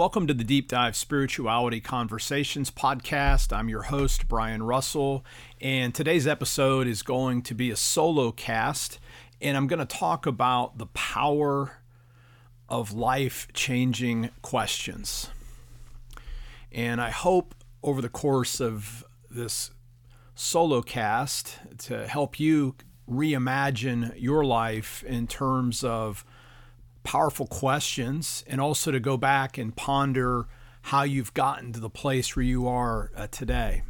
Welcome to the Deep Dive Spirituality Conversations podcast. I'm your host, Brian Russell, and today's episode is going to be a solo cast, and I'm going to talk about the power of life changing questions. And I hope over the course of this solo cast to help you reimagine your life in terms of powerful questions and also to go back and ponder how you've gotten to the place where you are uh, today.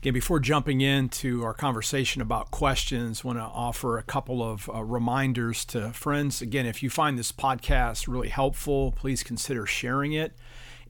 Again, before jumping into our conversation about questions, I want to offer a couple of uh, reminders to friends. Again, if you find this podcast really helpful, please consider sharing it.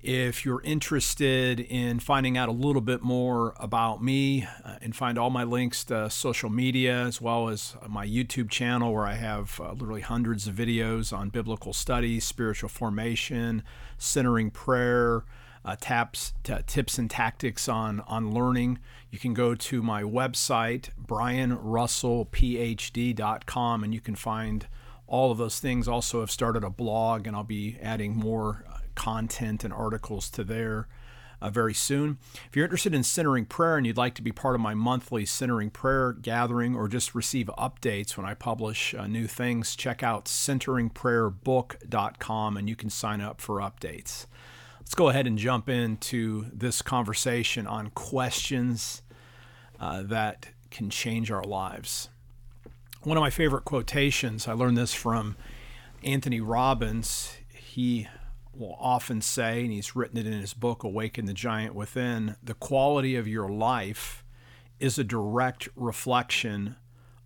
If you're interested in finding out a little bit more about me uh, and find all my links to social media as well as my YouTube channel, where I have uh, literally hundreds of videos on biblical studies, spiritual formation, centering prayer, uh, taps, t- tips and tactics on, on learning, you can go to my website, brianrussellphd.com, and you can find all of those things. Also, I've started a blog, and I'll be adding more content and articles to there. Uh, very soon. If you're interested in centering prayer and you'd like to be part of my monthly centering prayer gathering or just receive updates when I publish uh, new things, check out centeringprayerbook.com and you can sign up for updates. Let's go ahead and jump into this conversation on questions uh, that can change our lives. One of my favorite quotations, I learned this from Anthony Robbins. He will often say, and he's written it in his book, Awaken the Giant Within the quality of your life is a direct reflection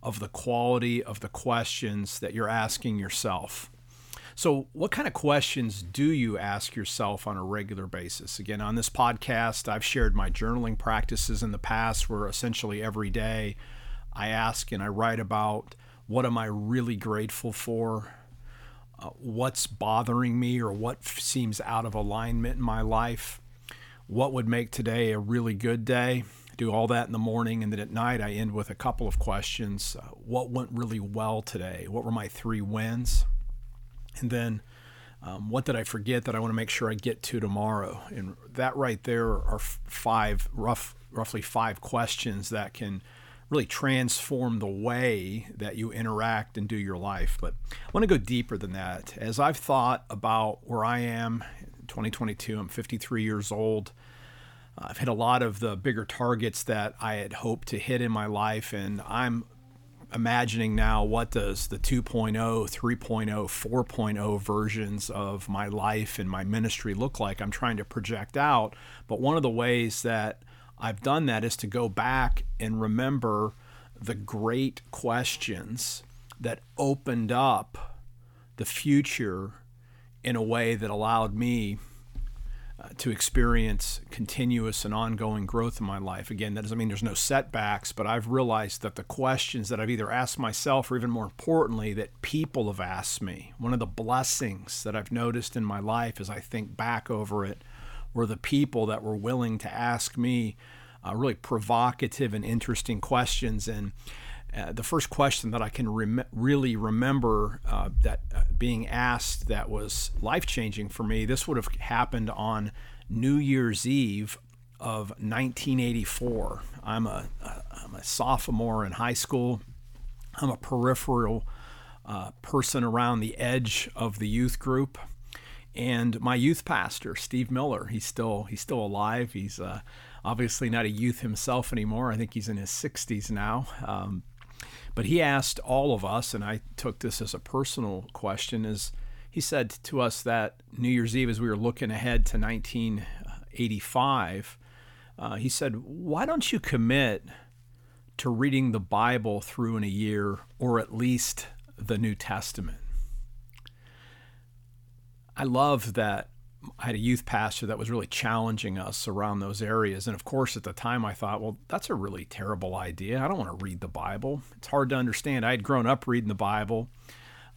of the quality of the questions that you're asking yourself. So, what kind of questions do you ask yourself on a regular basis? Again, on this podcast, I've shared my journaling practices in the past where essentially every day I ask and I write about what am I really grateful for? Uh, what's bothering me or what f- seems out of alignment in my life? What would make today a really good day? do all that in the morning and then at night I end with a couple of questions. Uh, what went really well today? What were my three wins? And then um, what did I forget that I want to make sure I get to tomorrow? And that right there are five, rough, roughly five questions that can really transform the way that you interact and do your life. But I want to go deeper than that. As I've thought about where I am, 2022, I'm 53 years old. I've hit a lot of the bigger targets that I had hoped to hit in my life, and I'm imagining now what does the 2.0, 3.0, 4.0 versions of my life and my ministry look like. I'm trying to project out, but one of the ways that I've done that is to go back and remember the great questions that opened up the future in a way that allowed me uh, to experience continuous and ongoing growth in my life. Again, that doesn't mean there's no setbacks, but I've realized that the questions that I've either asked myself or even more importantly, that people have asked me, one of the blessings that I've noticed in my life as I think back over it, were the people that were willing to ask me uh, really provocative and interesting questions. And uh, the first question that I can rem- really remember uh, that uh, being asked that was life changing for me, this would have happened on New Year's Eve of 1984. I'm a, I'm a sophomore in high school. I'm a peripheral uh, person around the edge of the youth group. And my youth pastor, Steve Miller, he's still he's still alive. He's uh, obviously not a youth himself anymore. I think he's in his 60s now. Um, but he asked all of us, and I took this as a personal question, is he said to us that New Year's Eve, as we were looking ahead to 1985, uh, he said, Why don't you commit to reading the Bible through in a year, or at least the New Testament? I love that I had a youth pastor that was really challenging us around those areas. And of course, at the time, I thought, well, that's a really terrible idea. I don't want to read the Bible. It's hard to understand. I had grown up reading the Bible.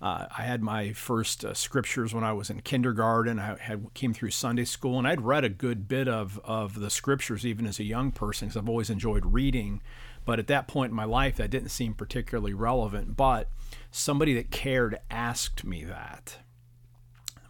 Uh, I had my first uh, scriptures when I was in kindergarten. I had came through Sunday school, and I'd read a good bit of of the scriptures even as a young person because I've always enjoyed reading. But at that point in my life, that didn't seem particularly relevant. But somebody that cared asked me that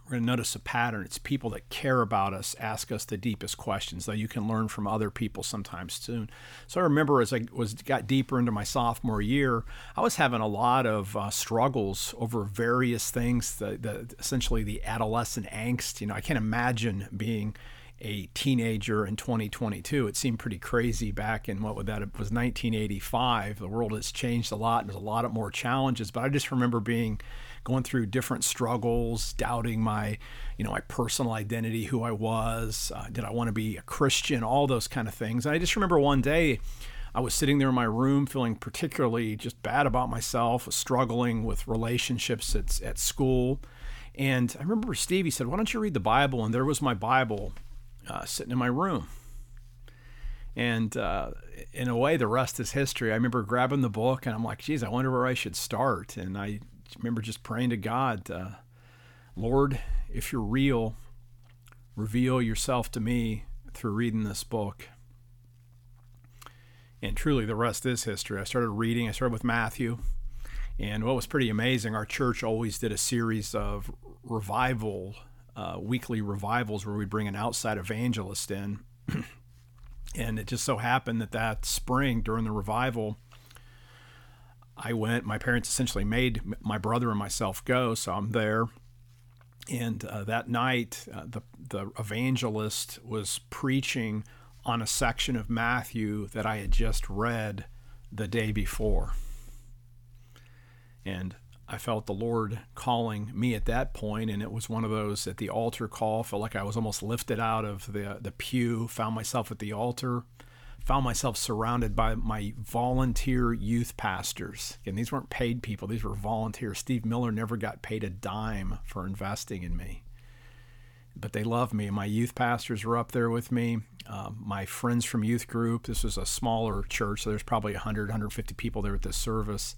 we're going to notice a pattern. It's people that care about us ask us the deepest questions, though you can learn from other people sometimes too. So I remember as I was got deeper into my sophomore year, I was having a lot of uh, struggles over various things. The, the essentially the adolescent angst. You know, I can't imagine being a teenager in 2022. It seemed pretty crazy back in what would that it was 1985. The world has changed a lot. And there's a lot of more challenges, but I just remember being going through different struggles, doubting my, you know, my personal identity, who I was, uh, did I want to be a Christian, all those kind of things. And I just remember one day I was sitting there in my room feeling particularly just bad about myself, struggling with relationships at, at school. And I remember Stevie said, Why don't you read the Bible? And there was my Bible uh, sitting in my room. And uh, in a way, the rest is history. I remember grabbing the book and I'm like, geez, I wonder where I should start. And I remember just praying to God, uh, Lord, if you're real, reveal yourself to me through reading this book. And truly, the rest is history. I started reading, I started with Matthew. And what was pretty amazing, our church always did a series of revival, uh, weekly revivals where we bring an outside evangelist in. and it just so happened that that spring during the revival, I went. My parents essentially made my brother and myself go, so I'm there. And uh, that night, uh, the the evangelist was preaching on a section of Matthew that I had just read the day before. And I felt the Lord calling me at that point, and it was one of those at the altar call. Felt like I was almost lifted out of the the pew. Found myself at the altar, found myself surrounded by my volunteer youth pastors. And these weren't paid people, these were volunteers. Steve Miller never got paid a dime for investing in me. But they loved me. My youth pastors were up there with me. Um, my friends from youth group, this was a smaller church, so there's probably 100, 150 people there at this service.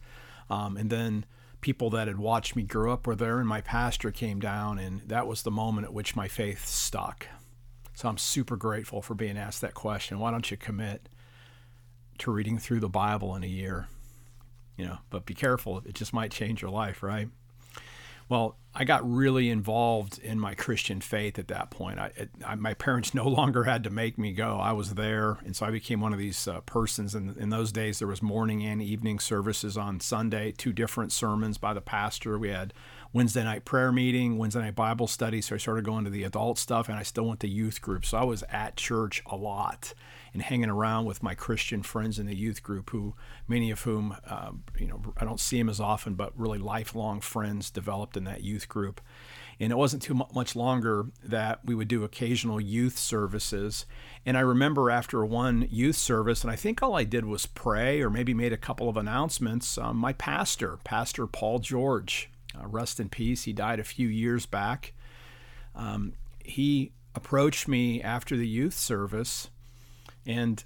Um, and then people that had watched me grow up were there, and my pastor came down, and that was the moment at which my faith stuck. So I'm super grateful for being asked that question. Why don't you commit to reading through the Bible in a year? You know, but be careful. It just might change your life, right? Well, I got really involved in my Christian faith at that point. I, it, I, my parents no longer had to make me go. I was there, and so I became one of these uh, persons. And in those days, there was morning and evening services on Sunday, two different sermons by the pastor. We had Wednesday night prayer meeting, Wednesday night Bible study. So I started going to the adult stuff, and I still went to youth group. So I was at church a lot and hanging around with my Christian friends in the youth group, who many of whom, uh, you know, I don't see them as often, but really lifelong friends developed in that youth group. And it wasn't too much longer that we would do occasional youth services. And I remember after one youth service, and I think all I did was pray or maybe made a couple of announcements. Um, my pastor, Pastor Paul George, uh, rest in peace. He died a few years back. Um, he approached me after the youth service and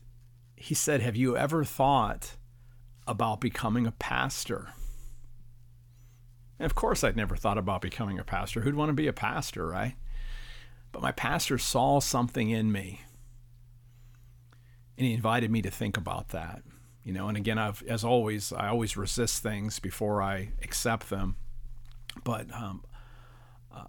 he said, Have you ever thought about becoming a pastor? And of course, I'd never thought about becoming a pastor. Who'd want to be a pastor, right? But my pastor saw something in me and he invited me to think about that you know and again I've, as always i always resist things before i accept them but um, uh,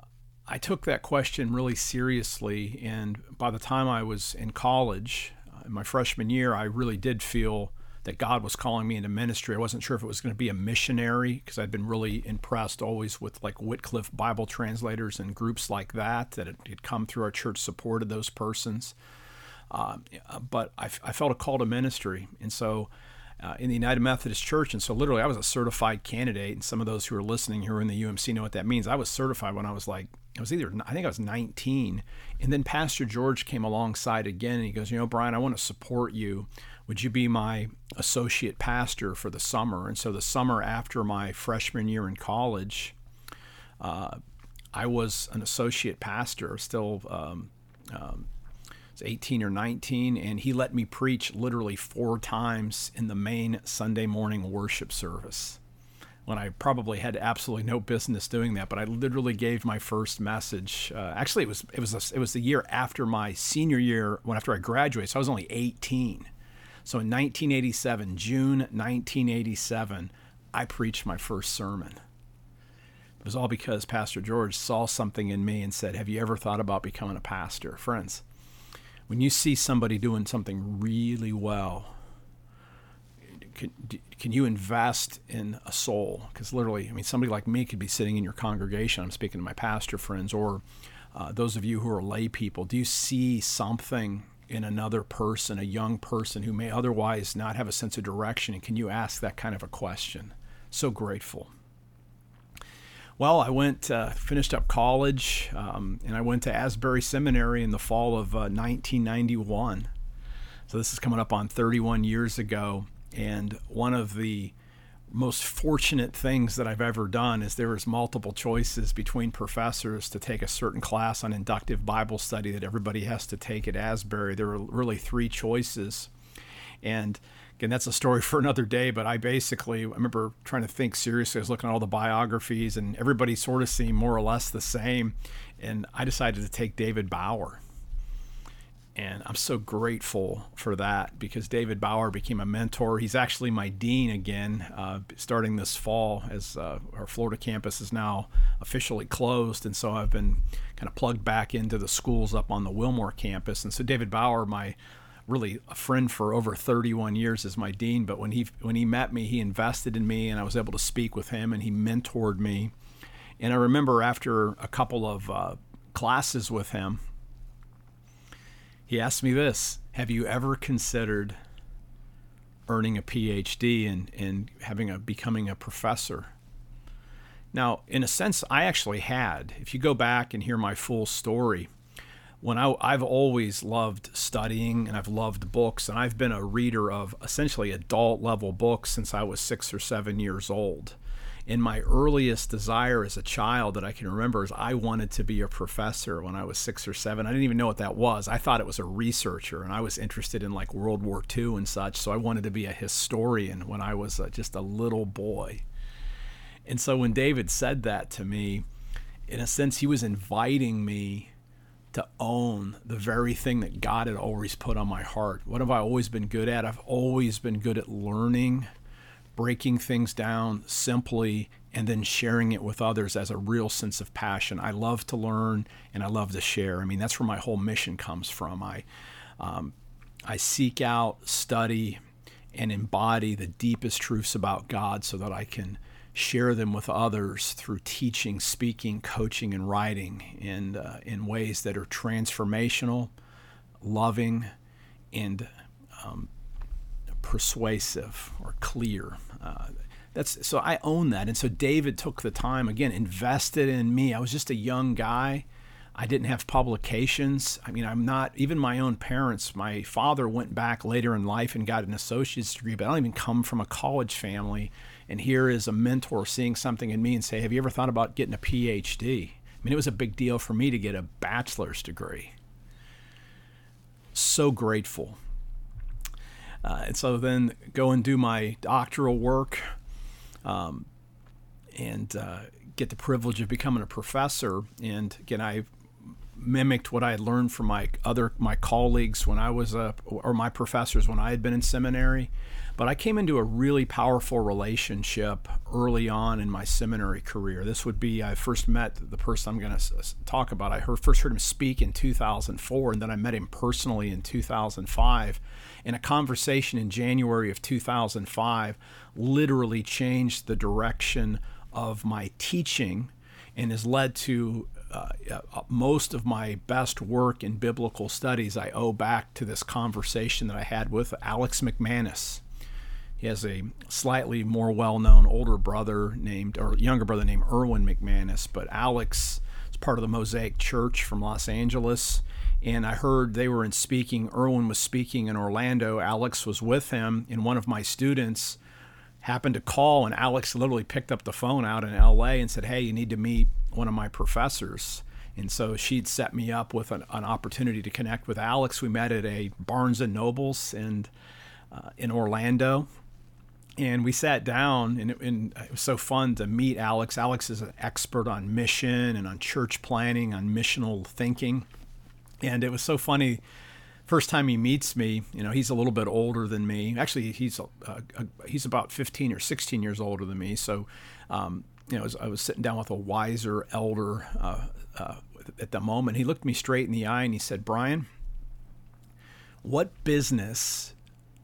I took that question really seriously, and by the time I was in college, uh, in my freshman year, I really did feel that God was calling me into ministry. I wasn't sure if it was going to be a missionary because I'd been really impressed always with like Wycliffe Bible translators and groups like that that had come through our church, supported those persons. Uh, but I, I felt a call to ministry, and so uh, in the United Methodist Church. And so, literally, I was a certified candidate. And some of those who are listening who are in the UMC know what that means. I was certified when I was like, I was either, I think I was 19. And then Pastor George came alongside again and he goes, You know, Brian, I want to support you. Would you be my associate pastor for the summer? And so, the summer after my freshman year in college, uh, I was an associate pastor, still um, um, was 18 or 19, and he let me preach literally four times in the main Sunday morning worship service when I probably had absolutely no business doing that. But I literally gave my first message. Uh, actually, it was it was a, it was the year after my senior year when after I graduated. So I was only 18. So in 1987, June 1987, I preached my first sermon. It was all because Pastor George saw something in me and said, Have you ever thought about becoming a pastor? Friends, when you see somebody doing something really well, can, can you invest in a soul? Because literally, I mean, somebody like me could be sitting in your congregation. I'm speaking to my pastor friends, or uh, those of you who are lay people. Do you see something in another person, a young person who may otherwise not have a sense of direction? And can you ask that kind of a question? So grateful. Well, I went, uh, finished up college, um, and I went to Asbury Seminary in the fall of uh, 1991. So this is coming up on 31 years ago. And one of the most fortunate things that I've ever done is there was multiple choices between professors to take a certain class on inductive Bible study that everybody has to take at Asbury. There were really three choices. And again, that's a story for another day, but I basically I remember trying to think seriously. I was looking at all the biographies and everybody sort of seemed more or less the same. And I decided to take David Bauer. And I'm so grateful for that because David Bauer became a mentor. He's actually my dean again, uh, starting this fall as uh, our Florida campus is now officially closed. And so I've been kind of plugged back into the schools up on the Wilmore campus. And so David Bauer, my really a friend for over 31 years as my dean but when he when he met me he invested in me and I was able to speak with him and he mentored me and I remember after a couple of uh, classes with him he asked me this Have you ever considered earning a PhD and, and having a becoming a professor? Now, in a sense, I actually had. If you go back and hear my full story, when I, I've always loved studying and I've loved books, and I've been a reader of essentially adult level books since I was six or seven years old in my earliest desire as a child that I can remember is I wanted to be a professor when I was six or seven. I didn't even know what that was. I thought it was a researcher, and I was interested in like World War II and such. So I wanted to be a historian when I was uh, just a little boy. And so when David said that to me, in a sense, he was inviting me to own the very thing that God had always put on my heart. What have I always been good at? I've always been good at learning breaking things down simply and then sharing it with others as a real sense of passion. I love to learn and I love to share. I mean, that's where my whole mission comes from. I, um, I seek out, study, and embody the deepest truths about God so that I can share them with others through teaching, speaking, coaching, and writing in, uh, in ways that are transformational, loving, and um, persuasive or clear. Uh, that's so I own that, and so David took the time again, invested in me. I was just a young guy. I didn't have publications. I mean, I'm not even my own parents. My father went back later in life and got an associate's degree, but I don't even come from a college family. And here is a mentor seeing something in me and say, "Have you ever thought about getting a PhD?" I mean, it was a big deal for me to get a bachelor's degree. So grateful uh, and so then go and do my doctoral work um, and uh, get the privilege of becoming a professor. And again, I mimicked what I had learned from my other my colleagues when I was a or my professors when I had been in seminary. But I came into a really powerful relationship early on in my seminary career. This would be I first met the person I'm going to talk about. I heard, first heard him speak in 2004, and then I met him personally in 2005. And a conversation in January of 2005 literally changed the direction of my teaching and has led to uh, uh, most of my best work in biblical studies I owe back to this conversation that I had with Alex McManus. He has a slightly more well-known older brother named or younger brother named Erwin McManus, but Alex part of the Mosaic Church from Los Angeles. And I heard they were in speaking. Erwin was speaking in Orlando. Alex was with him, and one of my students happened to call, and Alex literally picked up the phone out in LA and said, "Hey, you need to meet one of my professors." And so she'd set me up with an, an opportunity to connect with Alex. We met at a Barnes and Nobles and uh, in Orlando, and we sat down and it, and it, was so fun to meet alex. Alex is an expert on mission and on church planting on missional thinking. And it was so funny first time he meets me you know he's a little bit older than me. Actually he's a, a, he's about 15 or 16 years older than me. So um, you know, I was sitting down with a wiser elder uh, uh, at the moment. He looked me straight in the eye and he said, Brian, what business,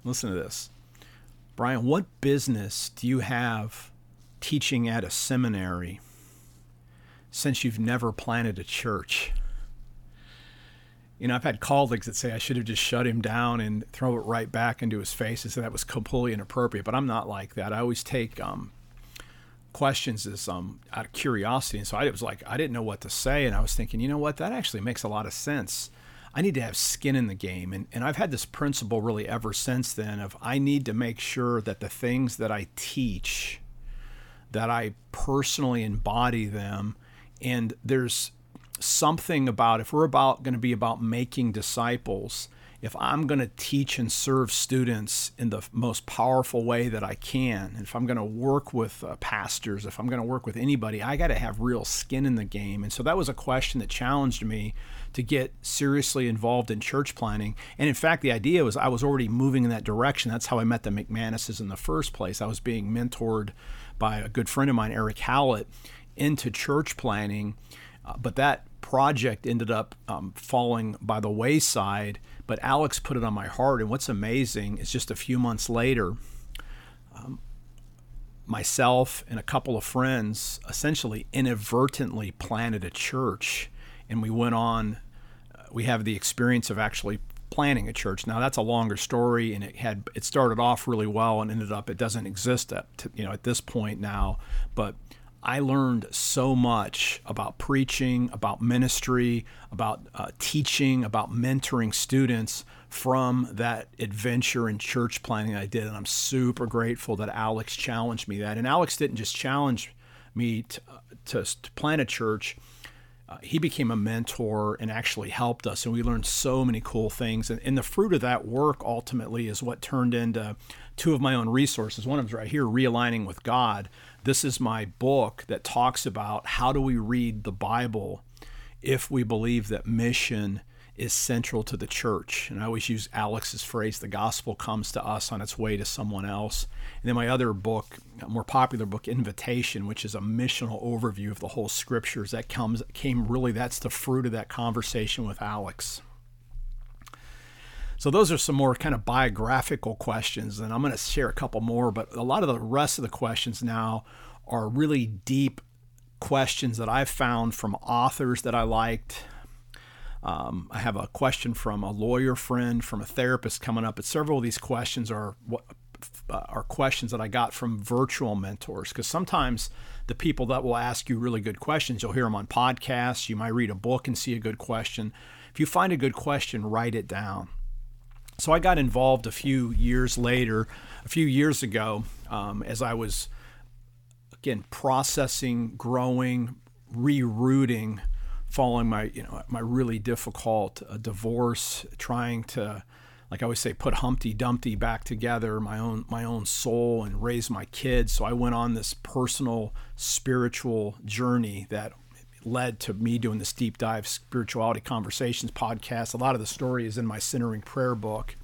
listen to this, Brian, what business do you have teaching at a seminary since you've never planted a church? You know, I've had colleagues that say I should have just shut him down and throw it right back into his face and say that was completely inappropriate. But I'm not like that. I always take um, questions as um, out of curiosity. And so I was like, I didn't know what to say. And I was thinking, you know what? That actually makes a lot of sense. I need to have skin in the game. And, and I've had this principle really ever since then of I need to make sure that the things that I teach, that I personally embody them. And there's something about if we're about going to be about making disciples, if I'm going to teach and serve students in the most powerful way that I can, if I'm going to work with uh, pastors, if I'm going to work with anybody, I got to have real skin in the game. And so that was a question that challenged me to get seriously involved in church planting. And in fact, the idea was I was already moving in that direction. That's how I met the McManuses in the first place. I was being mentored by a good friend of mine, Eric Hallett, into church planting. Uh, but that project ended up um, falling by the wayside. But Alex put it on my heart. And what's amazing is just a few months later, um, myself and a couple of friends essentially inadvertently planted a church. And we went on, uh, we have the experience of actually planting a church. Now that's a longer story, and it had it started off really well and ended up it doesn't exist at you know at this point now. But I learned so much about preaching, about ministry, about uh, teaching, about mentoring students from that adventure in church planting I did. And I'm super grateful that Alex challenged me that. And Alex didn't just challenge me to, uh, to, to plant a church. Uh, he became a mentor and actually helped us, and we learned so many cool things. And, and, the fruit of that work ultimately is what turned into two of my own resources. One of them is right here, Realigning with God, this is my book that talks about how do we read the Bible if we believe that mission is central to the church. And I always use Alex's phrase, the gospel comes to us on its way to someone else. And then my other book, a more popular book, Invitation, which is a missional overview of the whole scriptures, that comes came really that's the fruit of that conversation with Alex. So those are some more kind of biographical questions, and I'm going to share a couple more. But a lot of the rest of the questions now are really deep questions that I've found from authors that I liked. Um, I have a question from a lawyer friend, from a therapist coming up. But several of these questions are what uh, are questions that I got from virtual mentors because sometimes the people that will ask you really good questions, you'll hear them on podcasts. You might read a book and see a good question. If you find a good question, write it down. So I got involved a few years later, a few years ago, um, as I was again processing, growing, rerouting, following my you know my really difficult uh, divorce, trying to like I always say, put Humpty Dumpty back together, my own my own soul, and raise my kids. So I went on this personal spiritual journey that led to me doing this deep dive spirituality conversations podcast. A lot of the story is in my centering prayer book.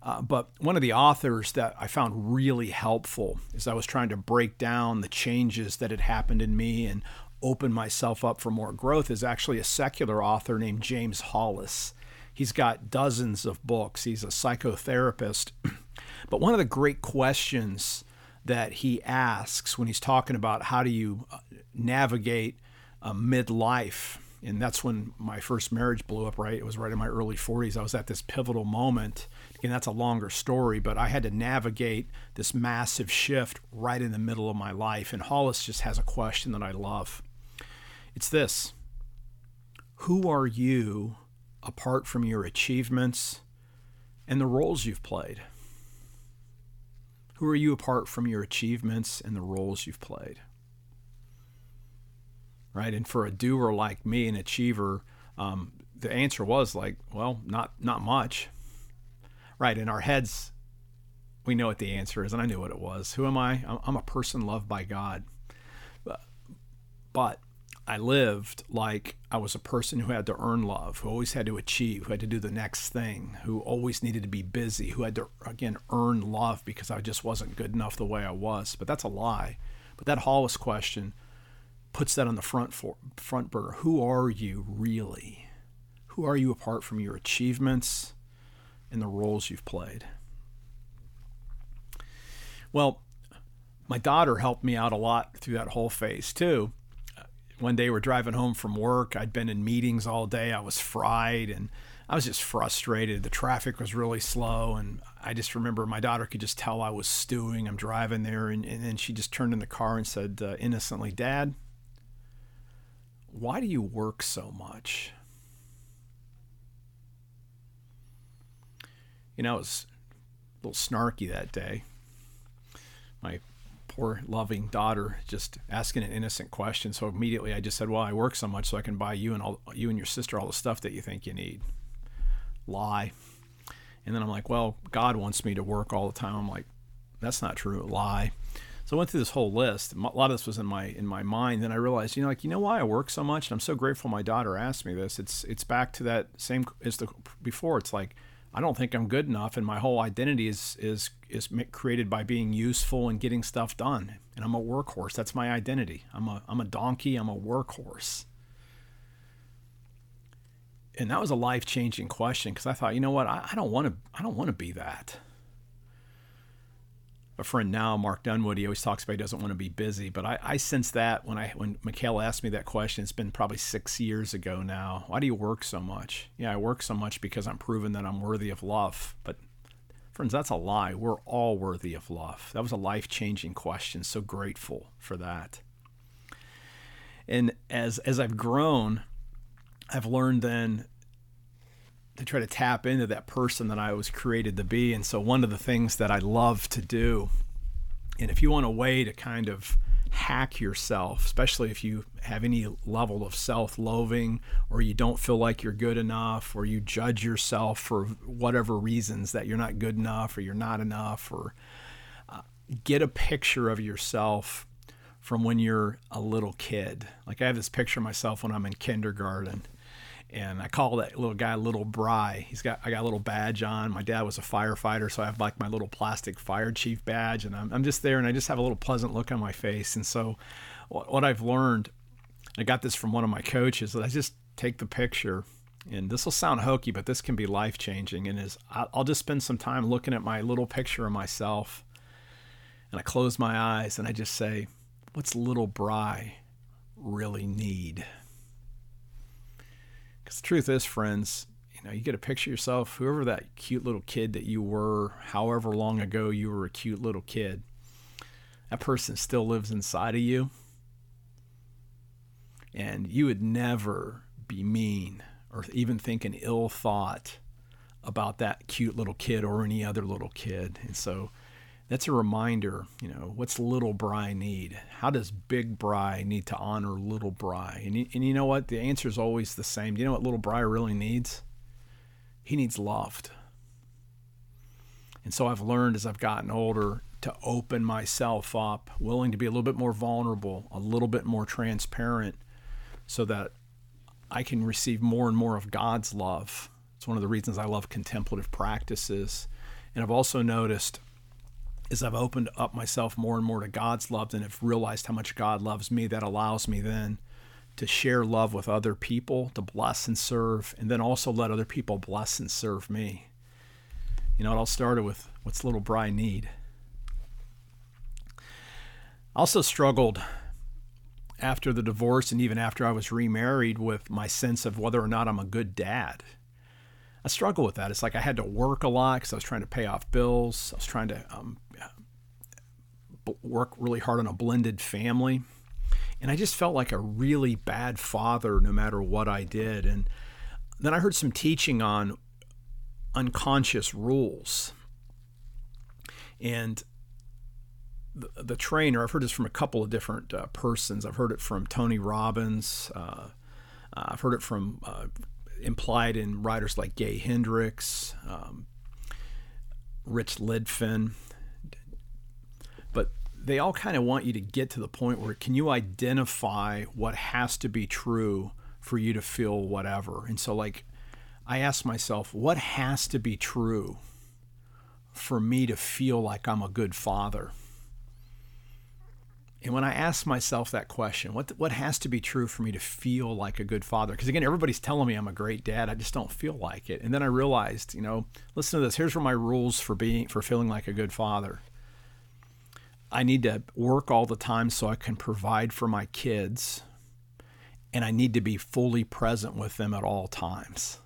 Uh, but one of the authors that I found really helpful as I was trying to break down the changes that had happened in me and open myself up for more growth is actually a secular author named James Hollis. He's got dozens of books. He's a psychotherapist. but one of the great questions that he asks when he's talking about how do you uh, navigate uh, midlife. And that's when my first marriage blew up, right? It was right in my early 40s. I was at this pivotal moment. Again, that's a longer story, but I had to navigate this massive shift right in the middle of my life. And Hollis just has a question that I love. It's this Who are you apart from your achievements and the roles you've played? Who are you apart from your achievements and the roles you've played? right? And for a doer like me, an achiever, um, the answer was like, well, not not much, right? In our heads, we know what the answer is, and I knew what it was. Who am I? I'm a person loved by God, but, but I lived like I was a person who had to earn love, who always had to achieve, who had to do the next thing, who always needed to be busy, who had to again earn love because I just wasn't good enough the way I was. But that's a lie But that Hollis question puts that on the front for, front burner. Who are you really? Who are you apart from your achievements and the roles you've played? Well, my daughter helped me out a lot through that whole phase too. One day we're driving home from work. I'd been in meetings all day. I was fried and I was just frustrated. The traffic was really slow. And I just remember my daughter could just tell I was stewing. I'm driving there. And, and then she just turned in the car and said uh, innocently, Dad, why do you work so much? You know, it was a little snarky that day. My poor loving daughter just asking an innocent question. So immediately I just said, "Well, I work so much so I can buy you and all you and your sister all the stuff that you think you need." Lie. And then I'm like, "Well, God wants me to work all the time." I'm like, "That's not true." Lie. So I went through this whole list. A lot of this was in my in my mind. Then I realized, you know, like you know why I work so much, and I'm so grateful my daughter asked me this. It's it's back to that same as the before. It's like I don't think I'm good enough, and my whole identity is is is created by being useful and getting stuff done. And I'm a workhorse. That's my identity. I'm a I'm a donkey. I'm a workhorse. And that was a life changing question because I thought, you know what, I, I don't want to I don't want to be that a friend now, Mark Dunwood, he always talks about he doesn't want to be busy. But I, I sense that when I when Michaela asked me that question, it's been probably six years ago now. Why do you work so much? Yeah, I work so much because I'm proven that I'm worthy of love. But friends, that's a lie. We're all worthy of love. That was a life changing question. So grateful for that. And as as I've grown, I've learned then to try to tap into that person that I was created to be. And so, one of the things that I love to do, and if you want a way to kind of hack yourself, especially if you have any level of self loathing or you don't feel like you're good enough or you judge yourself for whatever reasons that you're not good enough or you're not enough, or uh, get a picture of yourself from when you're a little kid. Like I have this picture of myself when I'm in kindergarten and I call that little guy Little Bry. He's got I got a little badge on. My dad was a firefighter, so I have like my little plastic fire chief badge, and I'm, I'm just there, and I just have a little pleasant look on my face. And so, what, what I've learned, I got this from one of my coaches, that I just take the picture, and this will sound hokey, but this can be life changing. And is I'll just spend some time looking at my little picture of myself, and I close my eyes, and I just say, "What's Little Bry really need?" Because the truth is, friends, you know, you get a picture yourself, whoever that cute little kid that you were, however long ago you were a cute little kid, that person still lives inside of you. And you would never be mean or even think an ill thought about that cute little kid or any other little kid. And so that's a reminder, you know, what's little Bry need? How does big Bry need to honor little Bry? And, and you know what? The answer is always the same. Do you know what little Bry really needs? He needs loved. And so I've learned as I've gotten older to open myself up, willing to be a little bit more vulnerable, a little bit more transparent, so that I can receive more and more of God's love. It's one of the reasons I love contemplative practices. And I've also noticed as I've opened up myself more and more to God's love and have realized how much God loves me, that allows me then to share love with other people, to bless and serve, and then also let other people bless and serve me. You know, it all started with what's little Bry need. I also struggled after the divorce and even after I was remarried with my sense of whether or not I'm a good dad. I struggle with that. It's like I had to work a lot because I was trying to pay off bills. I was trying to um, work really hard on a blended family. And I just felt like a really bad father no matter what I did. And then I heard some teaching on unconscious rules. And the, the trainer, I've heard this from a couple of different uh, persons. I've heard it from Tony Robbins. Uh, uh I've heard it from uh, implied in writers like Gay Hendricks, um, Rich but they all kind of want you to get to the point where can you identify what has to be true for you to feel whatever. And so like I ask myself, what has to be true for me to feel like I'm a good father? And when I ask myself that question, what what has to be true for me to feel like a good father? Because again, everybody's telling me I'm a great dad. I just don't feel like it. And then I realized, you know, listen to this. Here's where my rules for being for feeling like a good father. I need to work all the time so I can provide for my kids, and I need to be fully present with them at all times.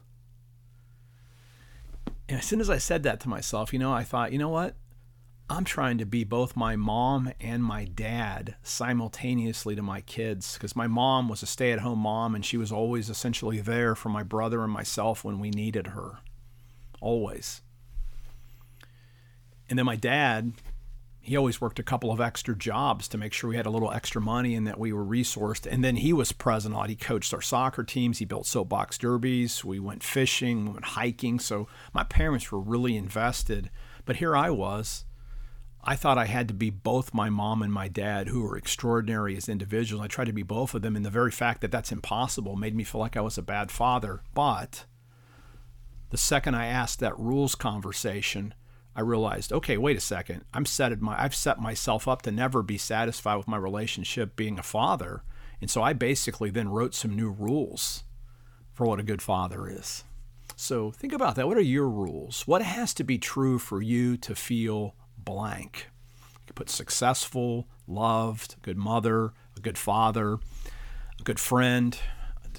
And as soon as I said that to myself, you know, I thought, you know what? I'm trying to be both my mom and my dad simultaneously to my kids because my mom was a stay at home mom and she was always essentially there for my brother and myself when we needed her. Always. And then my dad, he always worked a couple of extra jobs to make sure we had a little extra money and that we were resourced. And then he was present on. He coached our soccer teams. He built soapbox derbies. We went fishing. We went hiking. So my parents were really invested. But here I was I thought I had to be both my mom and my dad, who were extraordinary as individuals. I tried to be both of them, and the very fact that that's impossible made me feel like I was a bad father. But the second I asked that rules conversation, I realized, okay, wait a second. I'm set my I've set myself up to never be satisfied with my relationship being a father. And so I basically then wrote some new rules for what a good father is. So think about that. What are your rules? What has to be true for you to feel blank. You could put successful, loved, good mother, a good father, a good friend,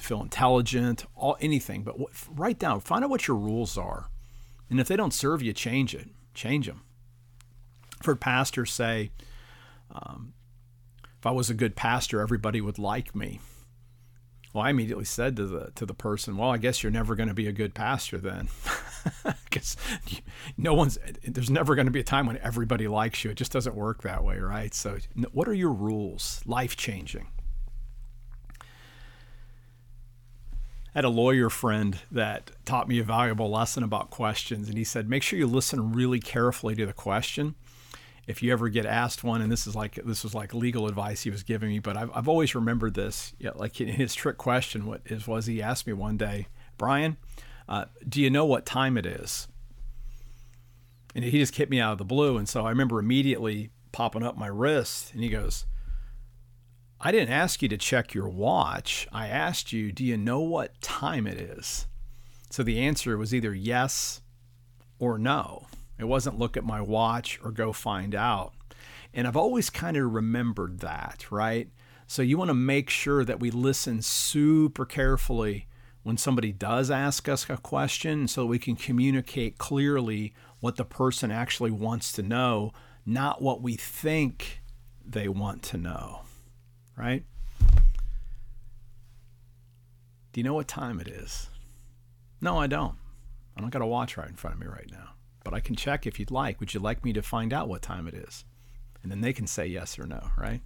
feel intelligent, all anything. But write down, find out what your rules are, and if they don't serve you, change it. Change them. Heard pastors say, um, "If I was a good pastor, everybody would like me." Well, I immediately said to the to the person, "Well, I guess you're never going to be a good pastor then, because no one's there's never going to be a time when everybody likes you. It just doesn't work that way, right? So, what are your rules? Life changing." I had a lawyer friend that taught me a valuable lesson about questions, and he said, "Make sure you listen really carefully to the question." If you ever get asked one, and this is like this was like legal advice he was giving me, but I've, I've always remembered this. Yeah, like his trick question what is was he asked me one day, Brian, uh, do you know what time it is? And he just hit me out of the blue, and so I remember immediately popping up my wrist, and he goes, I didn't ask you to check your watch. I asked you, do you know what time it is? So the answer was either yes or no. It wasn't look at my watch or go find out. And I've always kind of remembered that, right? So you want to make sure that we listen super carefully when somebody does ask us a question so we can communicate clearly what the person actually wants to know, not what we think they want to know, right? Do you know what time it is? No, I don't. I don't got a watch right in front of me right now but I can check if you'd like. Would you like me to find out what time it is? And then they can say yes or no, right?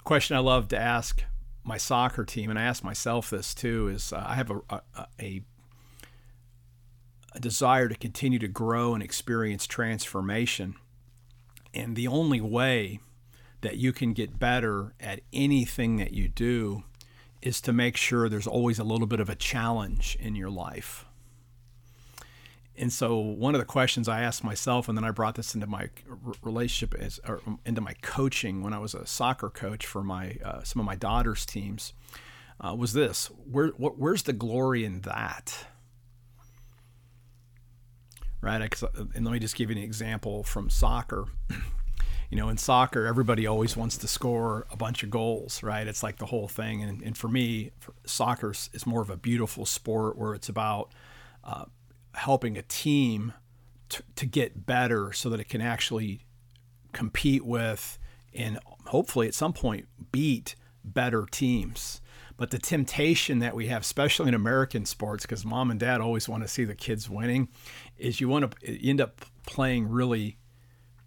A question I love to ask my soccer team, and I ask myself this too, is uh, I have a, a, a, a desire to continue to grow and experience transformation. And the only way that you can get better at anything that you do is to make sure there's always a little bit of a challenge in your life. And so one of the questions I asked myself, and then I brought this into my relationship as, or into my coaching when I was a soccer coach for my uh, some of my daughter's teams, uh, was this: Where, what, where's the glory in that? Right? And let me just give you an example from soccer. you know, in soccer, everybody always wants to score a bunch of goals, right? It's like the whole thing. And, and for me, for soccer is more of a beautiful sport where it's about uh, helping a team to, to get better so that it can actually compete with and hopefully at some point beat better teams. But the temptation that we have, especially in American sports, because mom and dad always want to see the kids winning, is you want to end up playing really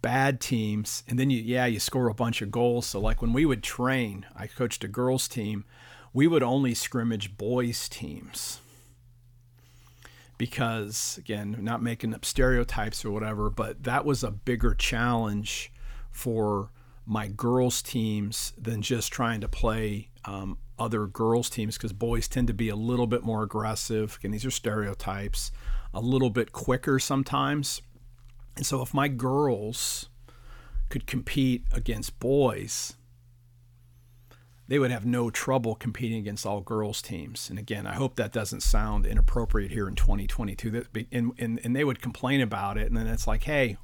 bad teams and then you yeah you score a bunch of goals. So like when we would train i coached a girls team we would only scrimmage boys teams. Because again not making up stereotypes or whatever but that was a bigger challenge for my girls teams than just trying to play um, other girls teams because boys tend to be a little bit more aggressive. Again these are stereotypes. A little bit quicker sometimes And so if my girls could compete against boys, they would have no trouble competing against all girls teams. And again, I hope that doesn't sound inappropriate here in 2022. And, and, and they would complain about it. And then it's like, hey,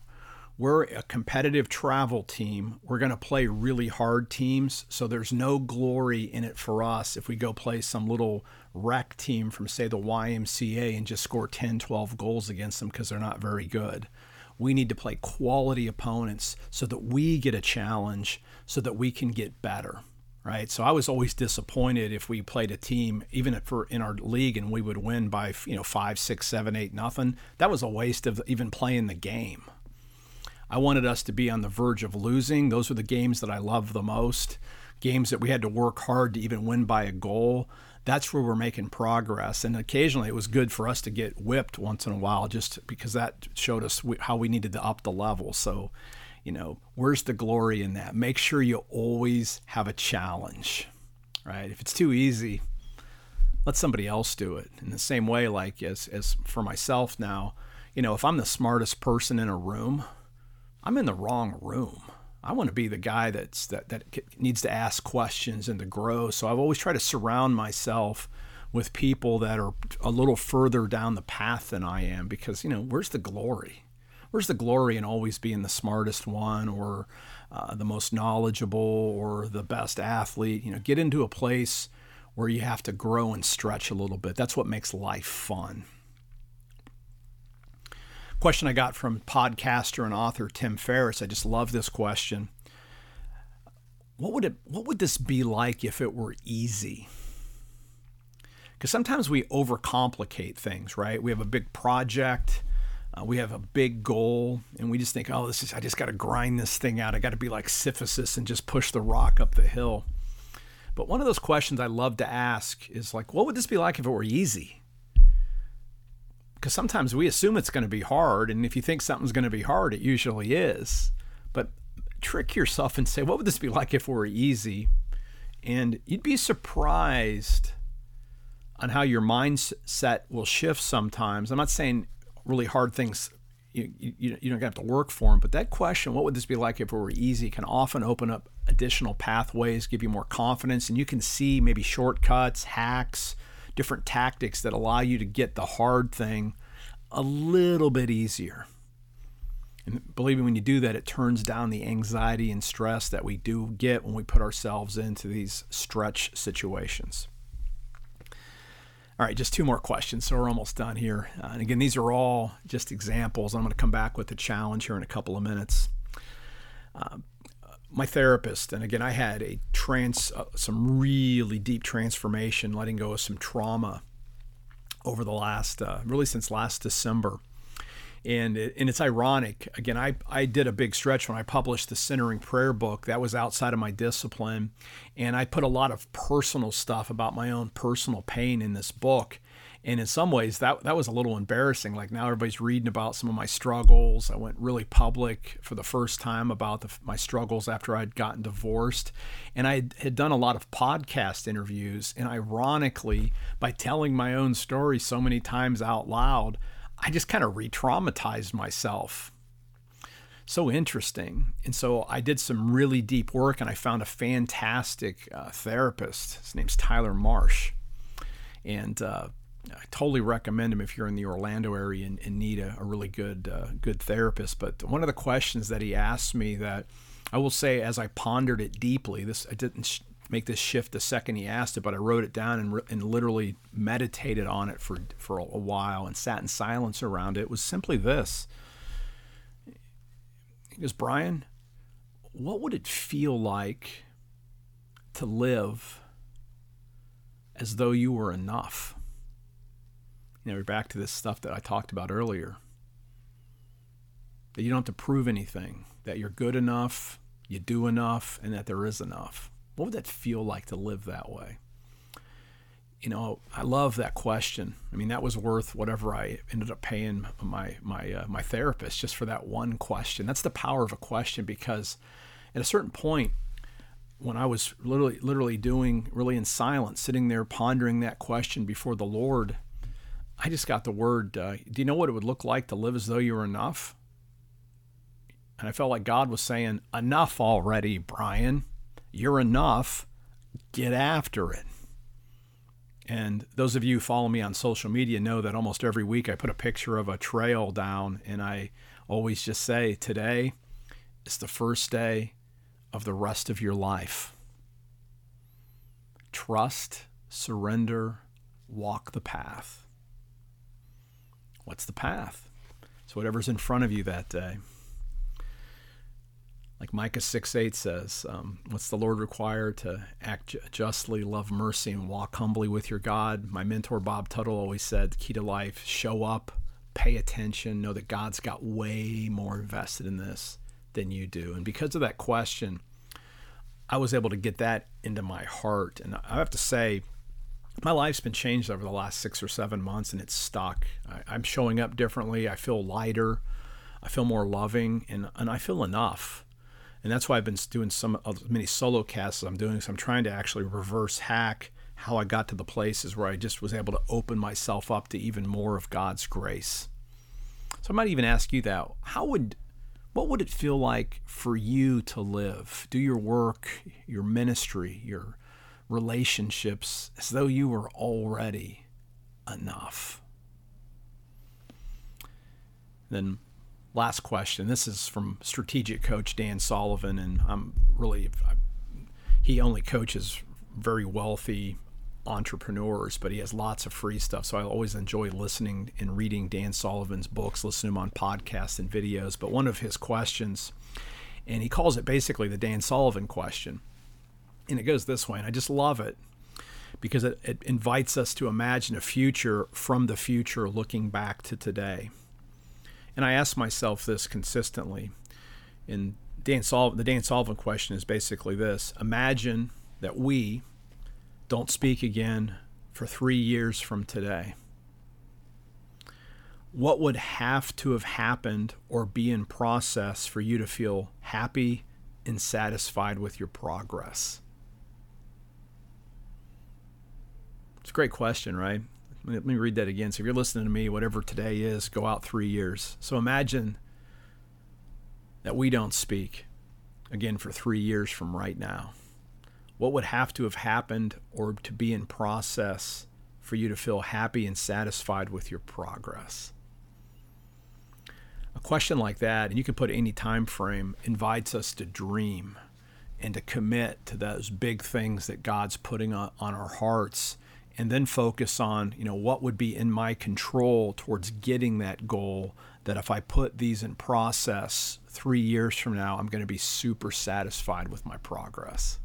we're a competitive travel team. We're going to play really hard teams. So there's no glory in it for us if we go play some little rec team from, say, the YMCA and just score 10, 12 goals against them because they're not very good. We need to play quality opponents so that we get a challenge so that we can get better right? So I was always disappointed if we played a team, even for in our league, and we would win by you know five, six, seven, eight, nothing. That was a waste of even playing the game. I wanted us to be on the verge of losing. Those were the games that I loved the most. Games that we had to work hard to even win by a goal. That's where we're making progress. And occasionally it was good for us to get whipped once in a while just because that showed us how we needed to up the level. So, you know, where's the glory in that? Make sure you always have a challenge, right? If it's too easy, let somebody else do it. In the same way, like as, as for myself now, you know, if I'm the smartest person in a room, I'm in the wrong room. I want to be the guy that's that that needs to ask questions and to grow. So I've always tried to surround myself with people that are a little further down the path than I am because you know where's the glory? Where's the glory in always being the smartest one or uh, the most knowledgeable or the best athlete? You know, get into a place where you have to grow and stretch a little bit. That's what makes life fun question I got from podcaster and author Tim Ferriss. I just love this question. What would it what would this be like if it were easy? Because sometimes we overcomplicate things, right? We have a big project, uh, we have a big goal, and we just think, oh, this is I just got to grind this thing out. I got to be like Sisyphus and just push the rock up the hill. But one of those questions I love to ask is like, what would this be like if it were easy? Because sometimes we assume it's going to be hard. And if you think something's going to be hard, it usually is. But trick yourself and say, what would this be like if it were easy? And you'd be surprised on how your mindset will shift sometimes. I'm not saying really hard things you, you, you don't have to work for them. But that question, what would this be like if it were easy, can often open up additional pathways, give you more confidence, and you can see maybe shortcuts, hacks, different tactics that allow you to get the hard thing a little bit easier. And believe me, when you do that, it turns down the anxiety and stress that we do get when we put ourselves into these stretch situations. All right, just two more questions, so we're almost done here. Uh, and again, these are all just examples. I'm going to come back with the challenge here in a couple of minutes. Uh, my therapist, and again, I had a trans, uh, some really deep transformation, letting go of some trauma over the last, uh, really since last December. And, it, and it's ironic. Again, I, I did a big stretch when I published the Centering Prayer book. That was outside of my discipline. And I put a lot of personal stuff about my own personal pain in this book and in some ways that that was a little embarrassing. Like now everybody's reading about some of my struggles. I went really public for the first time about the, my struggles after i'd gotten divorced. And i had done a lot of podcast interviews. And ironically by telling my own story so many times out loud i just kind of re-traumatized myself. So interesting. And so i did some really deep work and i found a fantastic uh, therapist. His name's tyler marsh. And uh, I totally recommend him if you're in the Orlando area and, and need a, a, really good uh, good therapist. But one of the questions that he asked me that I will say as I pondered it deeply, this I didn't sh- make this shift the second he asked it, but I wrote it down and, re- and literally meditated on it for for a, while and sat in silence around it was simply this. He goes, Brian, what would it feel like to live as though you were enough? You know, we're back to this stuff that I talked about earlier. That you don't have to prove anything, that you're good enough, you do enough, and that there is enough. What would that feel like to live that way? You know, I love that question. I mean, that was worth whatever I ended up paying my my uh, my therapist just for that one question. That's the power of a question because at a certain point, when I was literally literally doing really in silence, sitting there pondering that question before the Lord, I just got the word. Uh, do you know what it would look like to live as though you were enough? And I felt like God was saying, Enough already, Brian. You're enough. Get after it. And those of you who follow me on social media know that almost every week I put a picture of a trail down and I always just say, Today is the first day of the rest of your life. Trust, surrender, walk the path. What's the path? It's whatever's in front of you that day. Like Micah 6 8 says, um, What's the Lord require to act justly, love mercy, and walk humbly with your God? My mentor Bob Tuttle always said, the key to life show up, pay attention, know that God's got way more invested in this than you do. And because of that question, I was able to get that into my heart. And I have to say, my life's been changed over the last six or seven months and it's stuck. I, am showing up differently. I feel lighter. I feel more loving and, and I feel enough. And that's why I've been doing some of many solo casts I'm doing. So I'm trying to actually reverse hack how I got to the places where I just was able to open myself up to even more of God's grace. So I might even ask you that. How would what would it feel like for you to live, do your work, your ministry, your relationships as though you were already enough? Then, last question. This is from strategic coach Dan Sullivan, and I'm really, he only coaches very wealthy entrepreneurs, but he has lots of free stuff. So I always enjoy listening and reading Dan Sullivan's books, listening to him on podcasts and videos. But one of his questions, and he calls it basically the Dan Sullivan question, and it goes this way, and I just love it because it, it invites us to imagine a future from the future looking back to today. And I ask myself this consistently. And Dan Sul- the Dan Sullivan question is basically this Imagine that we, don't speak again for three years from today. What would have to have happened or be in process for you to feel happy and satisfied with your progress? It's a great question, right? Let me read that again. So if you're listening to me, whatever today is, go out three years. So imagine that we don't speak again for three years from right now what would have to have happened or to be in process for you to feel happy and satisfied with your progress? A question like that, and you can put any time frame, invites us to dream and to commit to those big things that God's putting on, on our hearts and then focus on, you know, what would be in my control towards getting that goal that if I put these in process 3 years from now, I'm going to be super satisfied with my progress.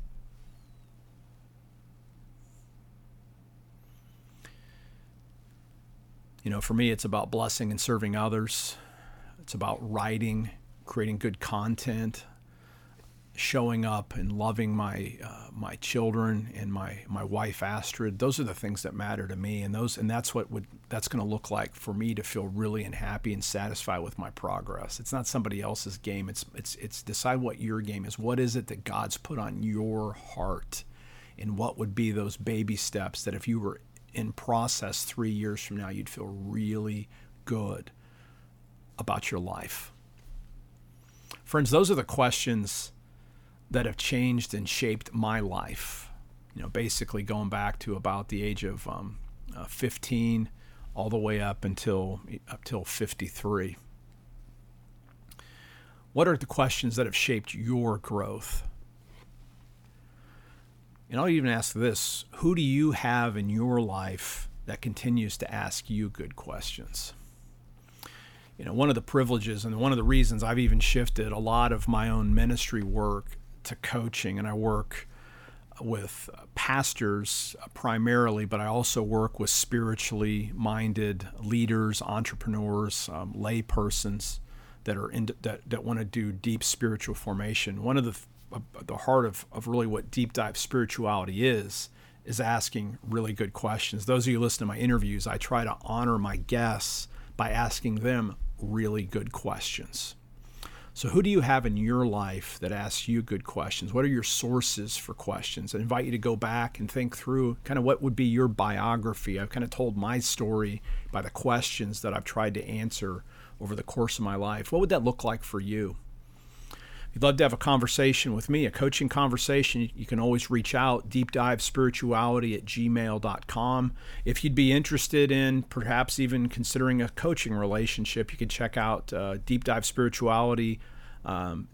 You know, for me, it's about blessing and serving others. It's about writing, creating good content, showing up and loving my uh, my children and my my wife Astrid. Those are the things that matter to me, and those and that's what would that's going to look like for me to feel really and happy and satisfied with my progress. It's not somebody else's game. It's it's it's decide what your game is. What is it that God's put on your heart, and what would be those baby steps that if you were in process three years from now, you'd feel really good about your life. Friends, those are the questions that have changed and shaped my life. You know, basically going back to about the age of um, uh, 15 all the way up until up till 53. What are the questions that have shaped your growth? And I'll even ask this who do you have in your life that continues to ask you good questions? You know, one of the privileges and one of the reasons I've even shifted a lot of my own ministry work to coaching, and I work with pastors primarily, but I also work with spiritually minded leaders, entrepreneurs, um, lay persons that are in, that, that want to do deep spiritual formation. One of the the heart of, of really what deep dive spirituality is is asking really good questions. Those of you listen to my interviews, I try to honor my guests by asking them really good questions. So, who do you have in your life that asks you good questions? What are your sources for questions? I invite you to go back and think through kind of what would be your biography. I've kind of told my story by the questions that I've tried to answer over the course of my life. What would that look like for you? If you'd love to have a conversation with me, a coaching conversation, you can always reach out, deepdivespirituality at gmail.com. If you'd be interested in perhaps even considering a coaching relationship, you can check out uh, deepdivespirituality.com um,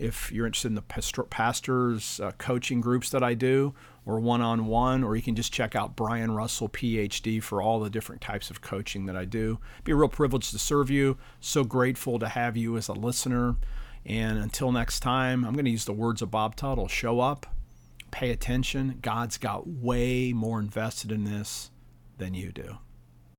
if you're interested in the pastor, pastors uh, coaching groups that I do or one-on-one or you can just check out Brian Russell PhD for all the different types of coaching that I do. It'd be a real privilege to serve you. So grateful to have you as a listener. And until next time, I'm going to use the words of Bob Tuttle. Show up, pay attention. God's got way more invested in this than you do.